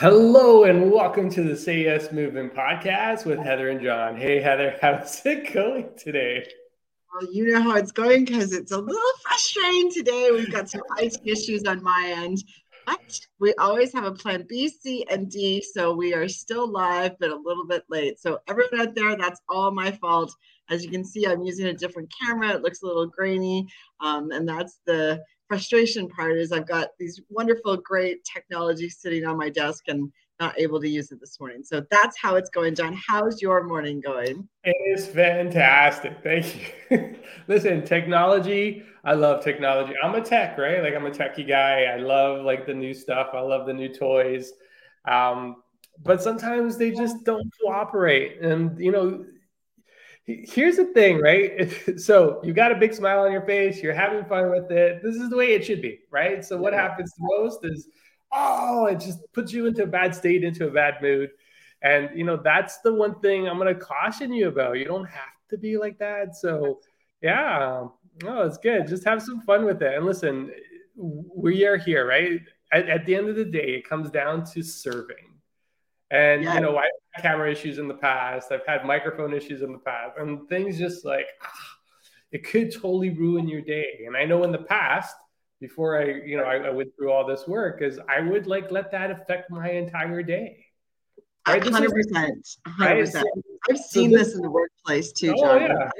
Hello and welcome to the Say Yes Movement podcast with Heather and John. Hey Heather, how's it going today? Well, you know how it's going because it's a little frustrating today. We've got some ice issues on my end, but we always have a plan B, C, and D. So we are still live, but a little bit late. So everyone out there, that's all my fault. As you can see, I'm using a different camera. It looks a little grainy, um, and that's the frustration part is I've got these wonderful, great technology sitting on my desk and not able to use it this morning. So that's how it's going, John. How's your morning going? It is fantastic. Thank you. Listen, technology, I love technology. I'm a tech, right? Like I'm a techie guy. I love like the new stuff. I love the new toys. Um, but sometimes they just don't cooperate. And you know, here's the thing, right? So you got a big smile on your face, you're having fun with it. This is the way it should be, right? So what happens most is, oh, it just puts you into a bad state, into a bad mood. And you know, that's the one thing I'm gonna caution you about. You don't have to be like that. So yeah, no, it's good. Just have some fun with it. And listen, we are here, right? At, at the end of the day, it comes down to serving and yeah. you know, I've had camera issues in the past. I've had microphone issues in the past, and things just like ah, it could totally ruin your day. And I know in the past, before I, you know, I, I went through all this work, is I would like let that affect my entire day. Hundred percent, hundred percent. I've seen this, in the workplace too, oh, John. Yeah.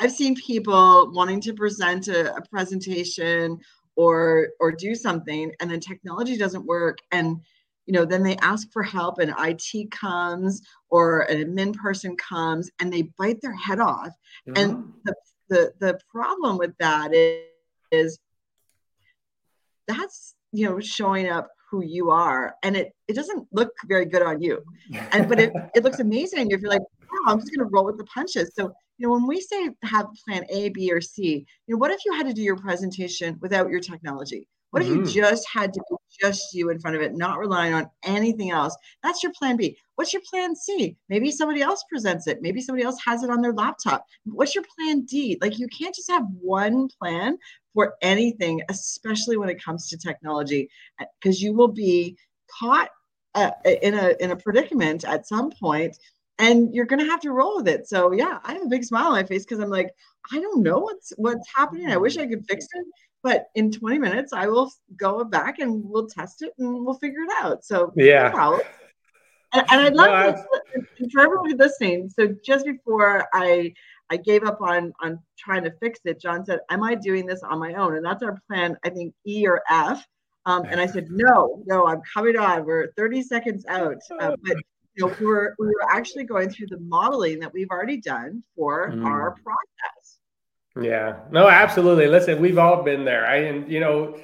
I've seen people wanting to present a, a presentation or or do something, and then technology doesn't work, and you know then they ask for help and it comes or an admin person comes and they bite their head off. Mm-hmm. and the, the the problem with that is, is that's you know showing up who you are and it it doesn't look very good on you. And but it, it looks amazing if you're like wow i'm just going to roll with the punches. So you know when we say have plan a b or c you know what if you had to do your presentation without your technology what mm-hmm. if you mm-hmm. just had to be just you in front of it, not relying on anything else? That's your plan B. What's your plan C? Maybe somebody else presents it. Maybe somebody else has it on their laptop. What's your plan D? Like you can't just have one plan for anything, especially when it comes to technology, because you will be caught uh, in a in a predicament at some point and you're gonna have to roll with it. So yeah, I have a big smile on my face because I'm like, I don't know what's what's happening. I wish I could fix it, but in 20 minutes i will go back and we'll test it and we'll figure it out. So yeah. no and, and i'd love no, to, for everybody listening. So just before i i gave up on on trying to fix it john said am i doing this on my own? And that's our plan i think e or f. Um, and i said no no i'm coming on. We're 30 seconds out. Uh, but you know, we were we were actually going through the modeling that we've already done for mm. our process yeah, no, absolutely. Listen, we've all been there. I and you know,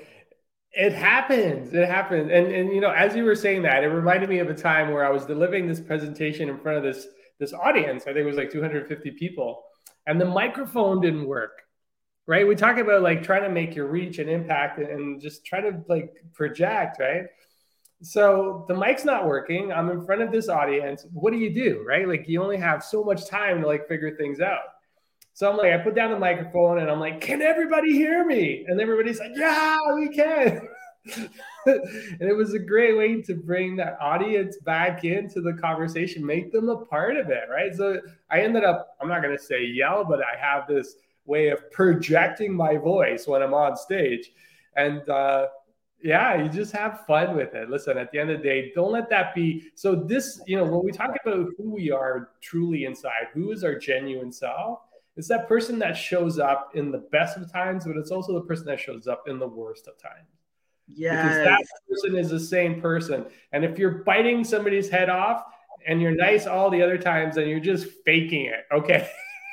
it happens. It happens. And and you know, as you were saying that, it reminded me of a time where I was delivering this presentation in front of this this audience. I think it was like 250 people, and the microphone didn't work. Right? We talk about like trying to make your reach and impact and just try to like project, right? So the mic's not working. I'm in front of this audience. What do you do? Right? Like you only have so much time to like figure things out. So I'm like, I put down the microphone and I'm like, can everybody hear me? And everybody's like, yeah, we can. and it was a great way to bring that audience back into the conversation, make them a part of it, right? So I ended up, I'm not going to say yell, but I have this way of projecting my voice when I'm on stage. And uh, yeah, you just have fun with it. Listen, at the end of the day, don't let that be. So, this, you know, when we talk about who we are truly inside, who is our genuine self, it's that person that shows up in the best of times, but it's also the person that shows up in the worst of times. Yeah. Because that person is the same person. And if you're biting somebody's head off and you're nice all the other times, then you're just faking it. Okay.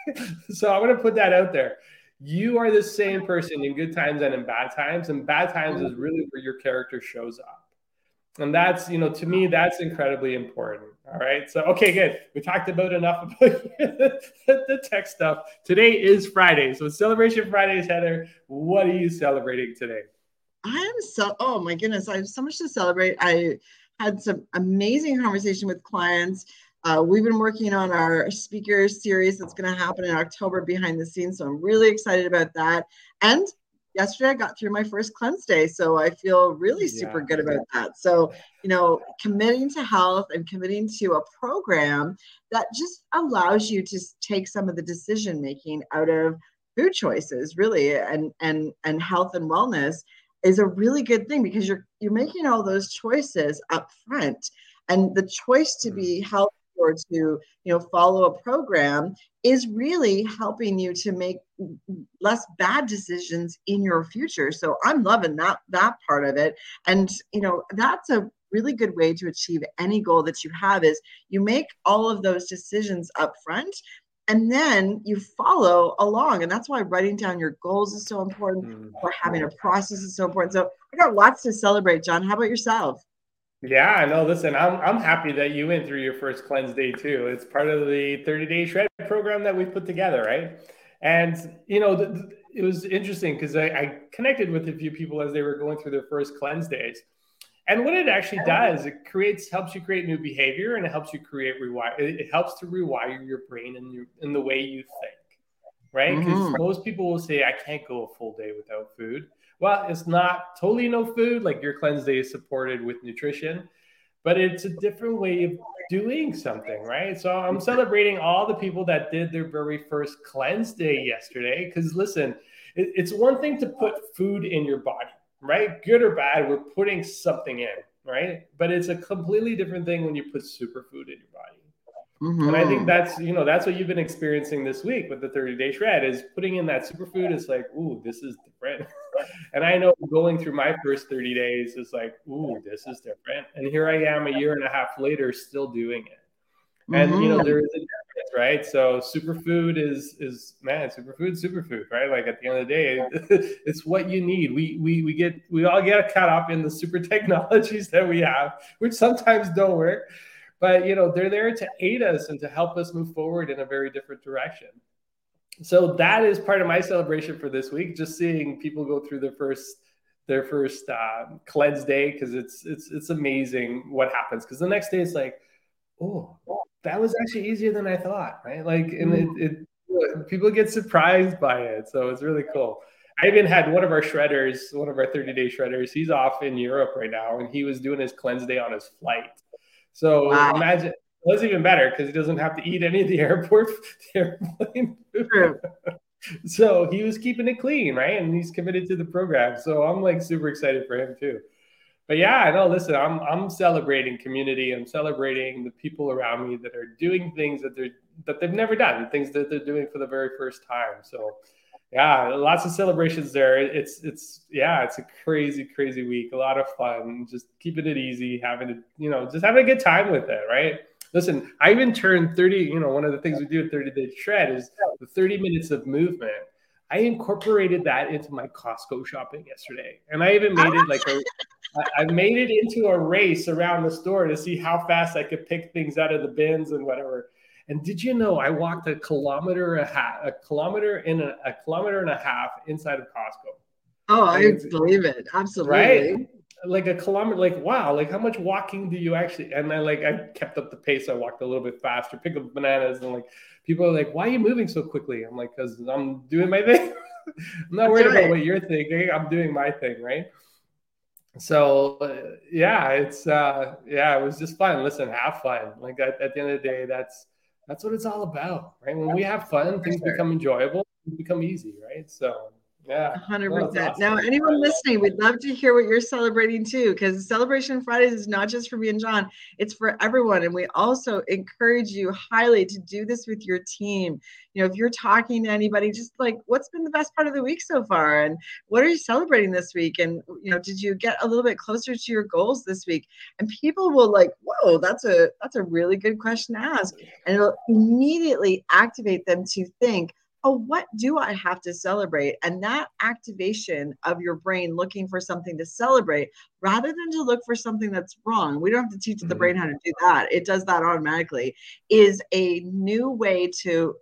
so I'm going to put that out there. You are the same person in good times and in bad times. And bad times is really where your character shows up. And that's, you know, to me, that's incredibly important. All right. So, okay, good. We talked about enough about the tech stuff. Today is Friday. So, Celebration Fridays, Heather. What are you celebrating today? I am so, oh my goodness. I have so much to celebrate. I had some amazing conversation with clients. Uh, we've been working on our speaker series that's going to happen in October behind the scenes. So, I'm really excited about that. And yesterday I got through my first cleanse day. So I feel really super yeah. good about that. So, you know, committing to health and committing to a program that just allows you to take some of the decision making out of food choices really and and and health and wellness is a really good thing because you're you're making all those choices up front and the choice to be mm. healthy or to you know follow a program is really helping you to make less bad decisions in your future. So i'm loving that that part of it. And you know that's a really good way to achieve any goal that you have is you make all of those decisions up front and then you follow along. And that's why writing down your goals is so important mm-hmm. or having a process is so important. So i got lots to celebrate john. How about yourself yeah, know. Listen, I'm I'm happy that you went through your first cleanse day too. It's part of the 30 day shred program that we've put together, right? And you know, it was interesting because I, I, connected with a few people as they were going through their first cleanse days. And what it actually does, it creates helps you create new behavior and it helps you create rewire. It, it helps to rewire your brain and in the way you think, right? Because mm-hmm. most people will say, "I can't go a full day without food." well, it's not totally no food. Like your cleanse day is supported with nutrition, but it's a different way of doing something, right? So I'm celebrating all the people that did their very first cleanse day yesterday. Because listen, it, it's one thing to put food in your body, right? Good or bad, we're putting something in, right? But it's a completely different thing when you put superfood in your body. Mm-hmm. And I think that's you know that's what you've been experiencing this week with the 30 day shred is putting in that superfood is like ooh this is different. and I know going through my first 30 days is like ooh this is different. And here I am a year and a half later still doing it. And mm-hmm. you know mm-hmm. there is a difference, right? So superfood is is man superfood superfood, right? Like at the end of the day, it's what you need. We we we get we all get caught up in the super technologies that we have, which sometimes don't work but you know they're there to aid us and to help us move forward in a very different direction so that is part of my celebration for this week just seeing people go through their first their first uh, cleanse day because it's it's it's amazing what happens because the next day it's like oh that was actually easier than i thought right like and it, mm. it people get surprised by it so it's really cool I even had one of our shredders, one of our 30 day shredders. He's off in Europe right now, and he was doing his cleanse day on his flight. So wow. imagine was even better because he doesn't have to eat any of the airport the airplane food. so he was keeping it clean, right? And he's committed to the program. So I'm like super excited for him too. But yeah, I know. Listen, I'm I'm celebrating community. I'm celebrating the people around me that are doing things that they're that they've never done, things that they're doing for the very first time. So yeah, lots of celebrations there. It's it's yeah, it's a crazy crazy week. A lot of fun. Just keeping it easy, having to you know just having a good time with it, right? Listen, I even turned 30. You know, one of the things we do at 30 Day Shred is the 30 minutes of movement. I incorporated that into my Costco shopping yesterday, and I even made it like a. I made it into a race around the store to see how fast I could pick things out of the bins and whatever. And did you know I walked a kilometer a half, a kilometer in a, a kilometer and a half inside of Costco? Oh, I believe it. Absolutely. Right? Like a kilometer, like wow, like how much walking do you actually? And I like I kept up the pace. I walked a little bit faster, picked up bananas, and like people are like, "Why are you moving so quickly?" I'm like, "Cause I'm doing my thing. I'm not worried right. about what you're thinking. I'm doing my thing, right?" So uh, yeah, it's uh yeah, it was just fun. Listen, have fun. Like at, at the end of the day, that's that's what it's all about, right? When we have fun, things become enjoyable, become easy, right? So yeah, 100%. Awesome. Now, anyone listening, we'd love to hear what you're celebrating too, because Celebration Fridays is not just for me and John, it's for everyone. And we also encourage you highly to do this with your team. You know, if you're talking to anybody, just like what's been the best part of the week so far? And what are you celebrating this week? And, you know, did you get a little bit closer to your goals this week? And people will like, whoa, that's a that's a really good question to ask. And it'll immediately activate them to think, oh, what do I have to celebrate? And that activation of your brain looking for something to celebrate rather than to look for something that's wrong, we don't have to teach the mm-hmm. brain how to do that. It does that automatically, is a new way to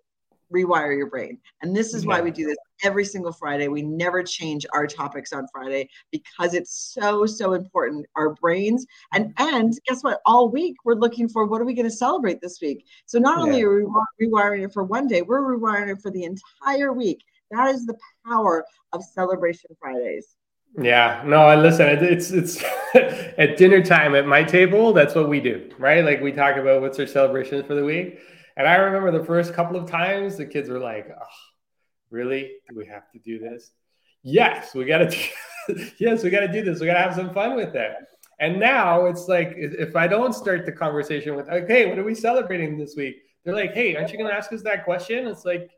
rewire your brain. And this is yeah. why we do this every single Friday. We never change our topics on Friday because it's so so important. Our brains and and guess what? All week we're looking for what are we going to celebrate this week. So not only are we rewiring it for one day, we're rewiring it for the entire week. That is the power of Celebration Fridays. Yeah, no, I listen. It's it's at dinner time at my table. That's what we do, right? Like we talk about what's our celebration for the week. And I remember the first couple of times the kids were like, oh, "Really? Do we have to do this?" Yes, we got to. yes, we got to do this. We got to have some fun with it. And now it's like if I don't start the conversation with, "Okay, what are we celebrating this week?" They're like, "Hey, aren't you going to ask us that question?" It's like,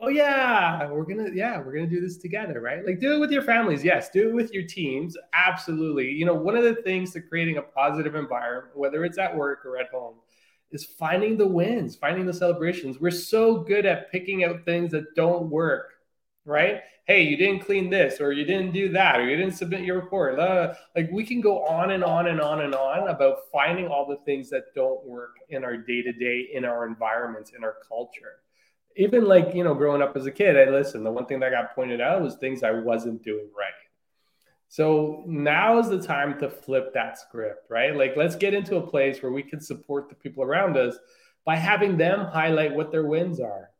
oh yeah we're gonna yeah we're gonna do this together right like do it with your families yes do it with your teams absolutely you know one of the things to creating a positive environment whether it's at work or at home is finding the wins finding the celebrations. We're so good at picking out things that don't work right? Hey you didn't clean this or you didn't do that or you didn't submit your report like we can go on and on and on and on about finding all the things that don't work in our day to day in our environments in our culture. Even like you know growing up as a kid i listen the one thing that got pointed out was things i wasn't doing right so now is the time to flip that script right? Like let's get into a place where we can support the people around us by having them highlight what their wins are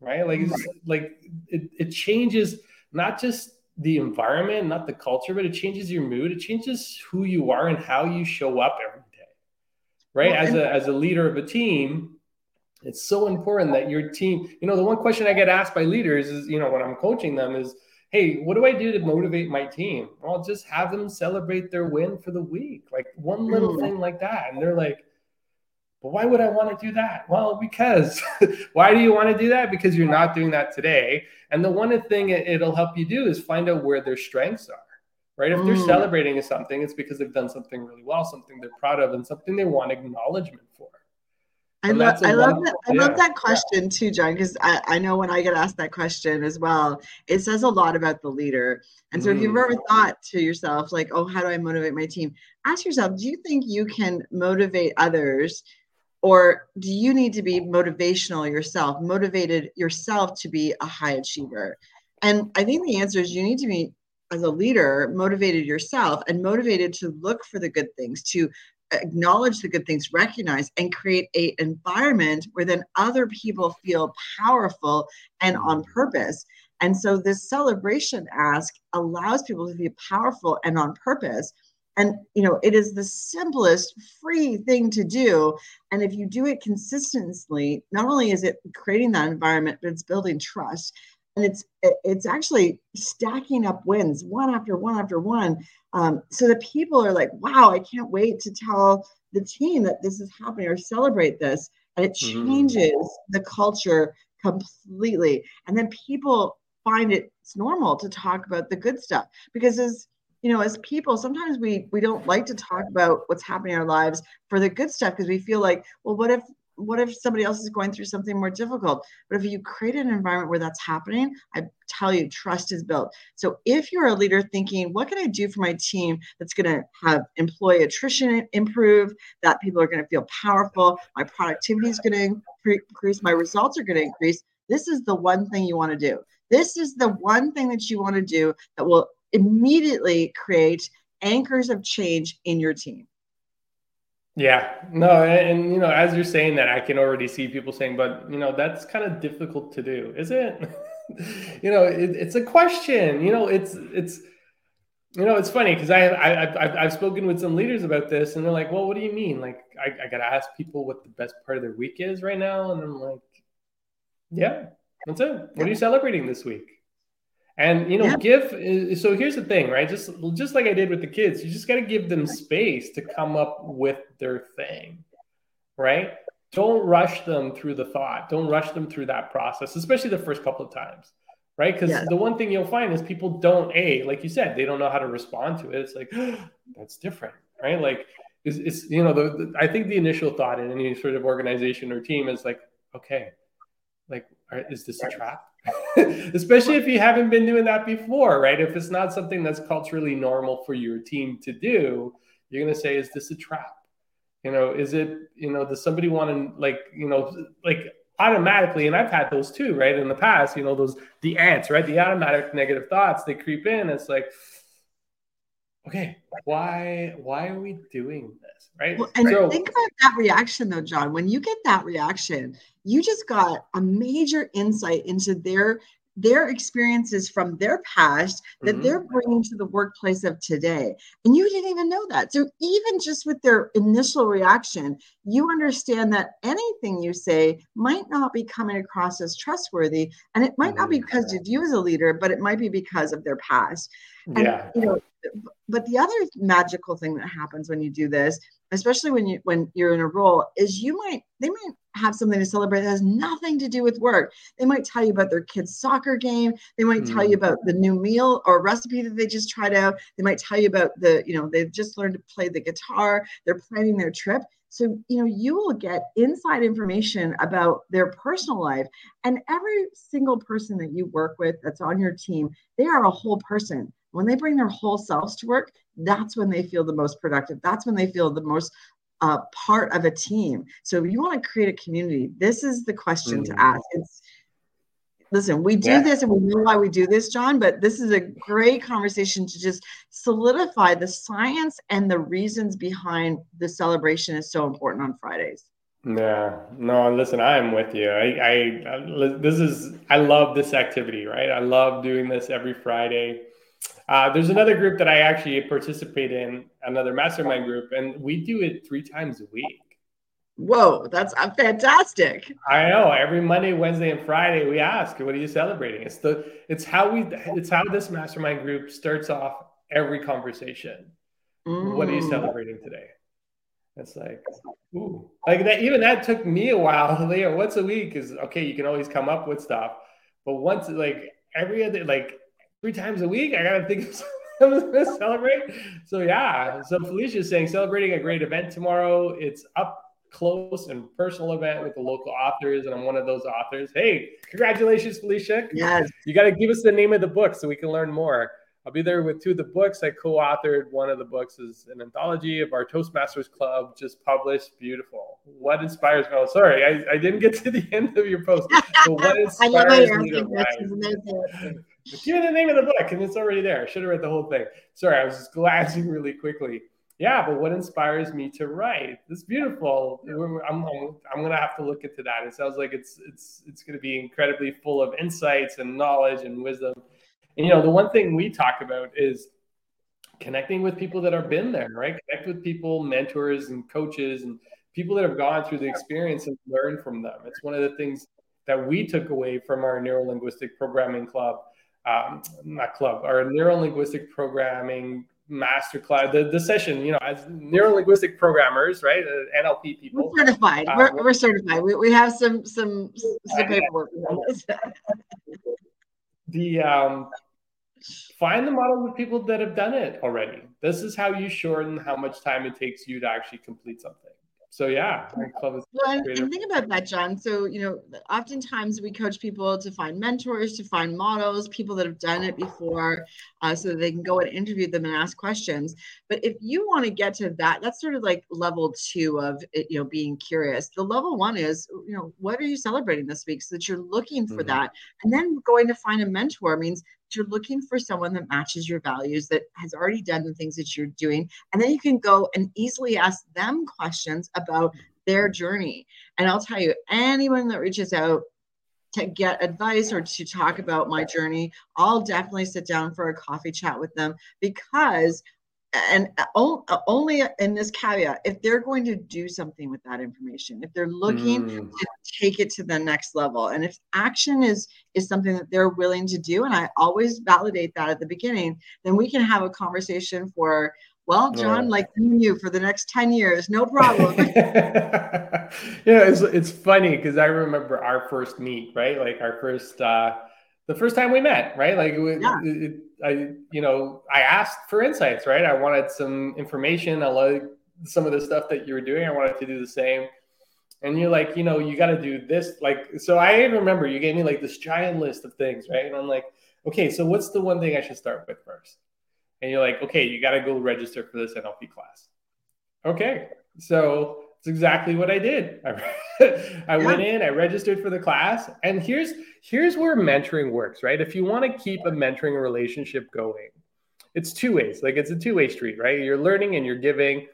right? Like like it, it changes not just the environment not the culture but it changes your mood. It changes who you are and how you show up every day right? Well, as a as a leader of a team it's so important that your team, you know, the one question I get asked by leaders is, you know, when I'm coaching them is, hey, what do I do to motivate my team? Well, just have them celebrate their win for the week, like one little mm. thing like that. And they're like, but why would I want to do that? Well, because why do you want to do that? Because you're not doing that today. And the one thing it, will help you do is find out where their strengths are, right? If they're mm. celebrating something, it's because they've done something really well, something they're proud of, and something they want acknowledgement for. I love I love that I yeah. love that question too, John, because I, I know when I get asked that question as well, it says a lot about the leader. And so mm. if you've ever mm. thought to yourself, like, oh, how do I motivate my team? Ask yourself, do you think you can motivate others? Or do you need to be motivational yourself, motivated yourself to be a high achiever? And I think the answer is you need to be as a leader motivated yourself and motivated to look for the good things to acknowledge the good things, recognize, and create a environment where then other people feel powerful and on mm. purpose. And so this celebration ask allows people to be powerful and on purpose. And you know, it is the simplest free thing to do. And if you do it consistently, not only is it creating that environment, but it's building trust and it's it's actually stacking up wins one after one after one um, so that people are like wow i can't wait to tell the team that this is happening or celebrate this and it mm-hmm. changes mm. the culture completely and then people find it, it's normal to talk about the good stuff because as you know as people sometimes we we don't like to talk about what's happening in our lives for the good stuff because we feel like well what if what if somebody else is going through something more difficult? But if you create an environment where that's happening, I tell you, trust is built. So if you're a leader thinking, what can I do for my team that's going to have employee attrition improve, that people are going to feel powerful, my productivity is going to increase, my results are going to increase, this is the one thing you want to do. This is the one thing that you want to do that will immediately create anchors of change in your team. Yeah, no, and, and, you know, as you're saying that, I can already see people saying, but you know, that's kind of difficult to do, is it? you know, it, it's a question. You know, it's it's you know, it's funny because I, I I've, I've spoken with some leaders about this, and they're like, "Well, what do you mean? Like, I, I got to ask people what the best part of their week is right now," and I'm like, "Yeah, that's it. What are you celebrating this week?" And you know, yeah. give. So here's the thing, right? Just just like I did with the kids, you just got to give them space to come up with their thing, right? Don't rush them through the thought. Don't rush them through that process, especially the first couple of times, right? Because yeah. the one thing you'll find is people don't a like you said they don't know how to respond to it. It's like that's different, right? Like it's, it's you know the, the, I think the initial thought in any sort of organization or team is like okay, like is this a trap? especially if you haven't been doing that before, right? If it's not something that's culturally normal for your team to do, you're going to say, is this a trap? You know, is it, you know, does somebody want to, like, you know, like automatically, and I've had those too, right? In the past, you know, those, the ants, right? The automatic negative thoughts, they creep in. It's like, okay, why, why are we doing this? Right. Well, and so, think about that reaction though, John. When you get that reaction, you just got a major insight into their their experiences from their past that mm-hmm. they're bringing to the workplace of today. And you didn't even know that. So, even just with their initial reaction, you understand that anything you say might not be coming across as trustworthy. And it might not be mm-hmm. because of you as a leader, but it might be because of their past. And, yeah. you know, but the other magical thing that happens when you do this especially when you when you're in a role is you might they might have something to celebrate that has nothing to do with work. They might tell you about their kids soccer game. They might mm. tell you mm. about the new meal or recipe that they just tried out. They might tell you about the you know they've just learned to play the guitar. They're planning their trip. So you know you will get inside information about their personal life. And every single person that you work with that's on your team they are a whole person when they bring their whole selves to work, that's when they feel the most productive. That's when they feel the most uh, part of a team. So if you want to create a community, this is the question mm-hmm. to ask. It's listen, we do yeah. this and we know why we do this, John, but this is a great conversation to just solidify the science and the reasons behind the celebration is so important on Fridays. Yeah, no, listen, I am with you. I, I, this is, I love this activity, right? I love doing this every Friday. Uh, there's another group that I actually participate in, another mastermind group, and we do it three times a week. Whoa, that's uh, fantastic! I know. Every Monday, Wednesday, and Friday, we ask, "What are you celebrating?" It's the it's how we it's how this mastermind group starts off every conversation. Mm. What are you mm. celebrating today? It's like, ooh, like that. Even that took me a while. Leo, once a week is okay. You can always come up with stuff, but once like every other like three times a week. I gotta think of something to celebrate. So yeah. So Felicia's saying celebrating a great event tomorrow. It's up close and personal event with the local authors, and I'm one of those authors. Hey, congratulations, Felicia. Yes. You got to give us the name of the book so we can learn more. I'll be there with two of the books. I co-authored one of the books is an anthology of our Toastmasters Club, just published. Beautiful. What inspires? Oh, sorry, I, I didn't get to the end of your post. But what inspires me to Give me the name of the book, and it's already there. I should have read the whole thing. Sorry, I was just glancing really quickly. Yeah, but what inspires me to write? It's beautiful. I'm, I'm, gonna have to look into that. It sounds like it's it's it's gonna be incredibly full of insights and knowledge and wisdom. And you know, the one thing we talk about is connecting with people that have been there, right? Connect with people, mentors and coaches and people that have gone through the experience and learn from them. It's one of the things that we took away from our neuro linguistic programming club um, not club, our neuro linguistic programming master class, the, the session, you know, as neuro linguistic programmers, right? Uh, NLP people. We're certified. Uh, we're, we're, certified. We, we have some some some paperwork. the um, find the model of people that have done it already. This is how you shorten how much time it takes you to actually complete something so yeah, well, and, and think about that, John. So you know, oftentimes we coach people to find mentors, to find models, people that have done it before, uh, so that they can go and interview them and ask questions. But if you want to get to that, that's sort of like level two of you know being curious. The level one is you know what are you celebrating this week, so that you're looking for mm-hmm. that, and then going to find a mentor means you're looking for someone that matches your values, that has already done the things that you're doing. And then you can go and easily ask them questions about their journey. And I'll tell you, anyone that reaches out to get advice or to talk about my journey, I'll definitely sit down for a coffee chat with them because and only in this caveat if they're going to do something with that information if they're looking mm. to take it to the next level and if action is is something that they're willing to do and i always validate that at the beginning then we can have a conversation for well john yeah. like you for the next 10 years no problem yeah it's, it's funny because i remember our first meet right like our first uh the first time we met, right? Like, it, yeah. it, I, you know, I asked for insights, right? I wanted some information. I like some of the stuff that you were doing. I wanted to do the same. And you're like, you know, you got to do this. Like, so I remember you gave me like this giant list of things, right? And I'm like, okay, so what's the one thing I should start with first? And you're like, okay, you got to go register for this NLP class. Okay, so it's exactly what I did. I, I yeah. went in, I registered for the class, and here's here's where mentoring works, right? If you want to keep a mentoring relationship going, it's two ways. Like it's a two-way street, right? You're learning and you're giving,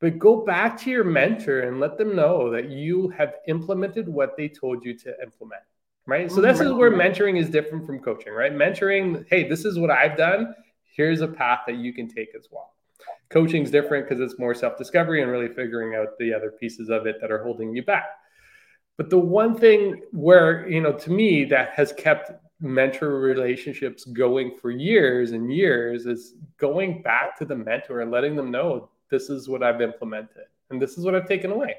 but go back to your mentor and let them know that you have implemented what they told you to implement. right? So this is where mm-hmm. mentoring is different from coaching, right? Mentoring, hey, this is what I've done. Here's a path that you can take as well. Coaching is different because it's more self-discovery and really figuring out the other pieces of it that are holding you back. But the one thing where, you know, to me that has kept mentor relationships going for years and years is going back to the mentor and letting them know this is what I've implemented and this is what I've taken away.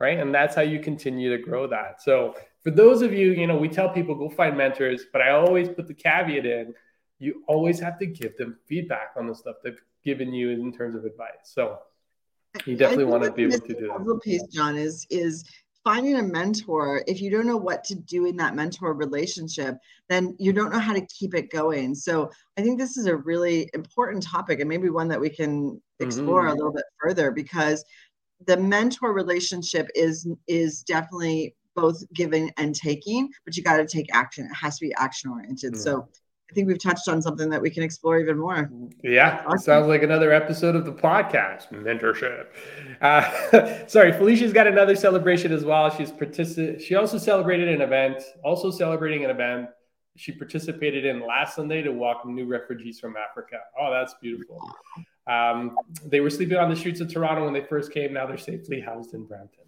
Right. And that's how you continue to grow that. So for those of you, you know, we tell people go find mentors, but I always put the caveat in you always have to give them feedback on the stuff they've given you in terms of advice. So you definitely want to be able to do that. The piece, John, is is finding a mentor, if you don't know what to do in that mentor relationship, then you don't know how to keep it going. So I think this is a really important topic and maybe one that we can explore mm-hmm. a little bit further because the mentor relationship is is definitely both giving and taking, but you got to take action. It has to be action oriented. Mm-hmm. So I think we've touched on something that we can explore even more. Yeah, awesome. sounds like another episode of the podcast, mentorship. Uh, sorry, Felicia's got another celebration as well. She's particip- She also celebrated an event, also celebrating an event she participated in last Sunday to welcome new refugees from Africa. Oh, that's beautiful. Um, they were sleeping on the streets of Toronto when they first came. Now they're safely housed in Brampton.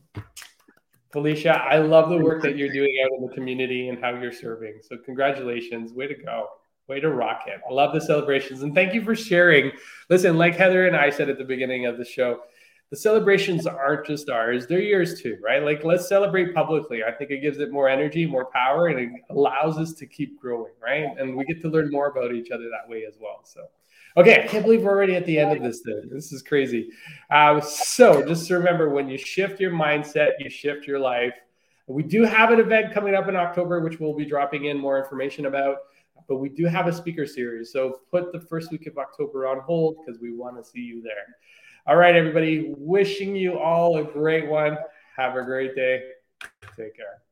Felicia, I love the work that you're doing out in the community and how you're serving. So, congratulations. Way to go. Way to rock it. I love the celebrations. And thank you for sharing. Listen, like Heather and I said at the beginning of the show, the celebrations aren't just ours, they're yours too, right? Like, let's celebrate publicly. I think it gives it more energy, more power, and it allows us to keep growing, right? And we get to learn more about each other that way as well. So, okay, I can't believe we're already at the end of this thing. This is crazy. Uh, so, just remember when you shift your mindset, you shift your life. We do have an event coming up in October, which we'll be dropping in more information about but we do have a speaker series. So put the first week of October on hold because we want to see you there. All right, everybody, wishing you all a great one. Have a great day. Take care.